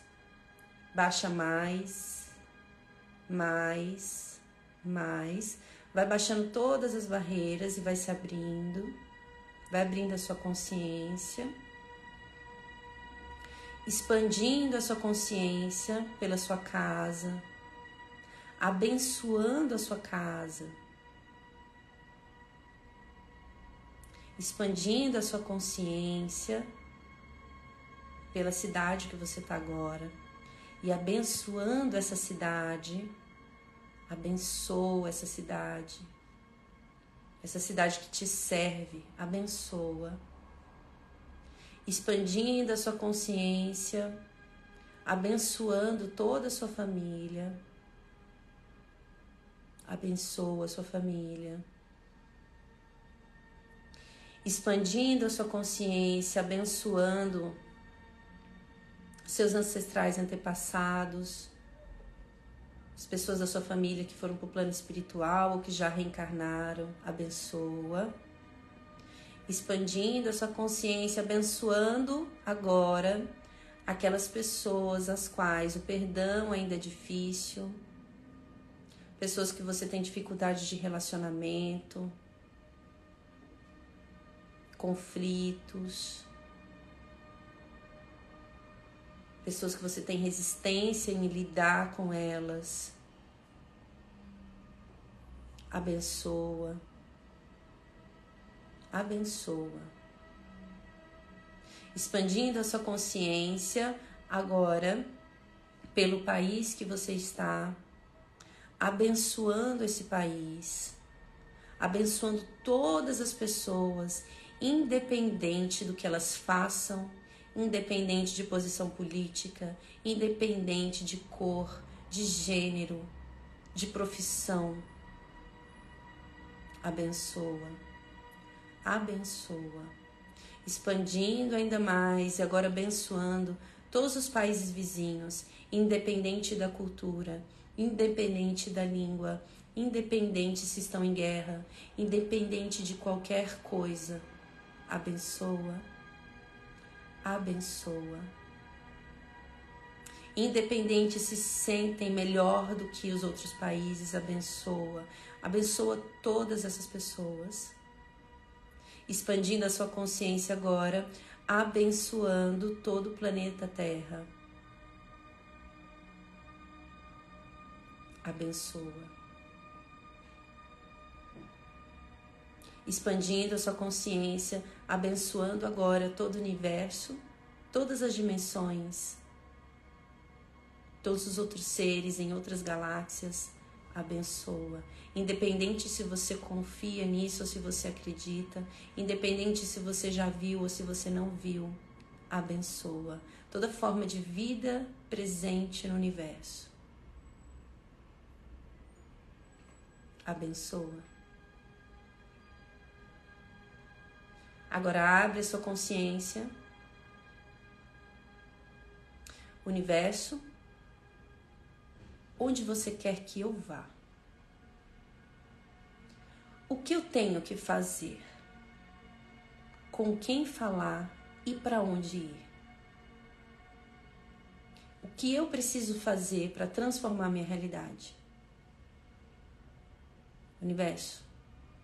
baixa mais, mais, mais, vai baixando todas as barreiras e vai se abrindo. Vai abrindo a sua consciência, expandindo a sua consciência pela sua casa, abençoando a sua casa, expandindo a sua consciência pela cidade que você está agora e abençoando essa cidade. Abençoa essa cidade essa cidade que te serve, abençoa, expandindo a sua consciência, abençoando toda a sua família, abençoa a sua família, expandindo a sua consciência, abençoando seus ancestrais antepassados as pessoas da sua família que foram para o plano espiritual ou que já reencarnaram, abençoa. Expandindo a sua consciência, abençoando agora aquelas pessoas às quais o perdão ainda é difícil, pessoas que você tem dificuldade de relacionamento, conflitos, pessoas que você tem resistência em lidar com elas. Abençoa. Abençoa. Expandindo a sua consciência agora pelo país que você está, abençoando esse país, abençoando todas as pessoas, independente do que elas façam independente de posição política, independente de cor, de gênero, de profissão. Abençoa, abençoa, expandindo ainda mais e agora abençoando todos os países vizinhos, independente da cultura, independente da língua, independente se estão em guerra, independente de qualquer coisa. Abençoa abençoa. independentes se sentem melhor do que os outros países, abençoa. Abençoa todas essas pessoas. Expandindo a sua consciência agora, abençoando todo o planeta Terra. Abençoa. expandindo a sua consciência, abençoando agora todo o universo, todas as dimensões, todos os outros seres em outras galáxias, abençoa. Independente se você confia nisso ou se você acredita, independente se você já viu ou se você não viu, abençoa. Toda forma de vida presente no universo. Abençoa. Agora abre a sua consciência. Universo, onde você quer que eu vá? O que eu tenho que fazer? Com quem falar e para onde ir? O que eu preciso fazer para transformar minha realidade? Universo,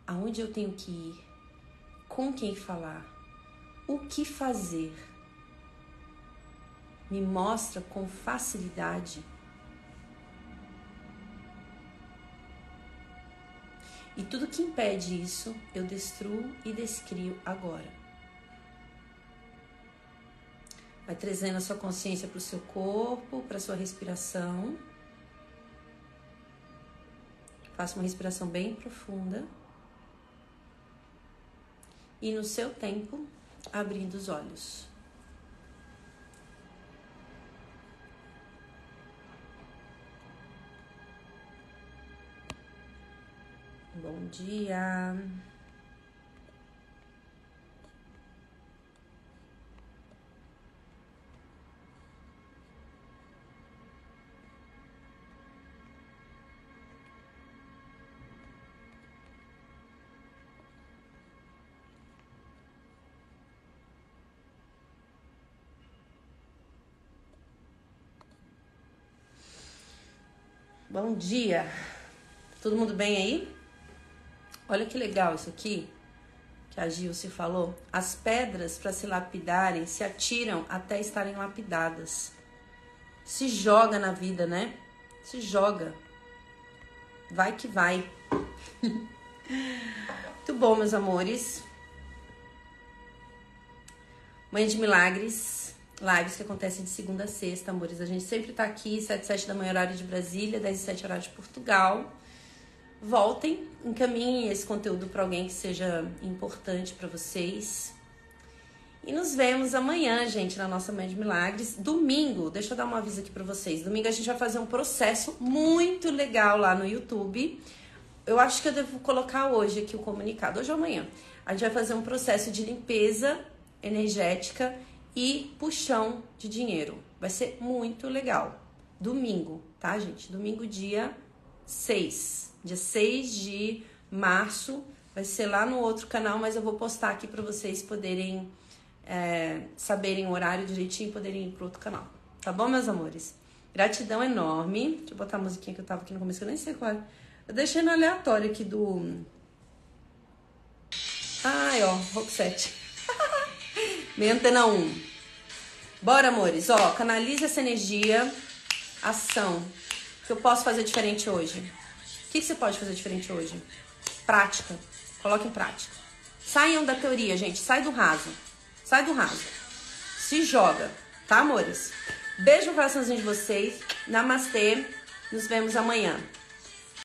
aonde eu tenho que ir? Com quem falar, o que fazer. Me mostra com facilidade. E tudo que impede isso, eu destruo e descrio agora. Vai trazendo a sua consciência para o seu corpo, para a sua respiração. Faça uma respiração bem profunda e no seu tempo abrindo os olhos. Bom dia. Bom dia. Todo mundo bem aí? Olha que legal isso aqui que a Gil se falou. As pedras para se lapidarem se atiram até estarem lapidadas. Se joga na vida, né? Se joga. Vai que vai. Muito bom, meus amores. Mãe de Milagres, lives que acontecem de segunda a sexta, amores. A gente sempre tá aqui, 7 7 da manhã, horário de Brasília, 10 e 7 horário de Portugal. Voltem, encaminhem esse conteúdo para alguém que seja importante para vocês. E nos vemos amanhã, gente, na nossa Mãe de Milagres. Domingo, deixa eu dar um aviso aqui para vocês. Domingo a gente vai fazer um processo muito legal lá no YouTube. Eu acho que eu devo colocar hoje aqui o comunicado, hoje ou amanhã. A gente vai fazer um processo de limpeza energética e puxão de dinheiro. Vai ser muito legal. Domingo, tá, gente? Domingo, dia 6. Dia 6 de março. Vai ser lá no outro canal, mas eu vou postar aqui para vocês poderem é, saberem o horário direitinho e poderem ir pro outro canal. Tá bom, meus amores? Gratidão enorme. Deixa eu botar a musiquinha que eu tava aqui no começo, que eu nem sei qual é. Eu deixei no aleatório aqui do. Ai, ó, Rock 7. Minha antena 1. Bora, amores. Ó, canalize essa energia. Ação. O que eu posso fazer diferente hoje? O que, você pode fazer diferente hoje? Prática. Coloque em prática. Saiam da teoria, gente. Sai do raso. Sai do raso. Se joga. Tá, amores? Beijo no coraçãozinho de vocês. Namastê. Nos vemos amanhã.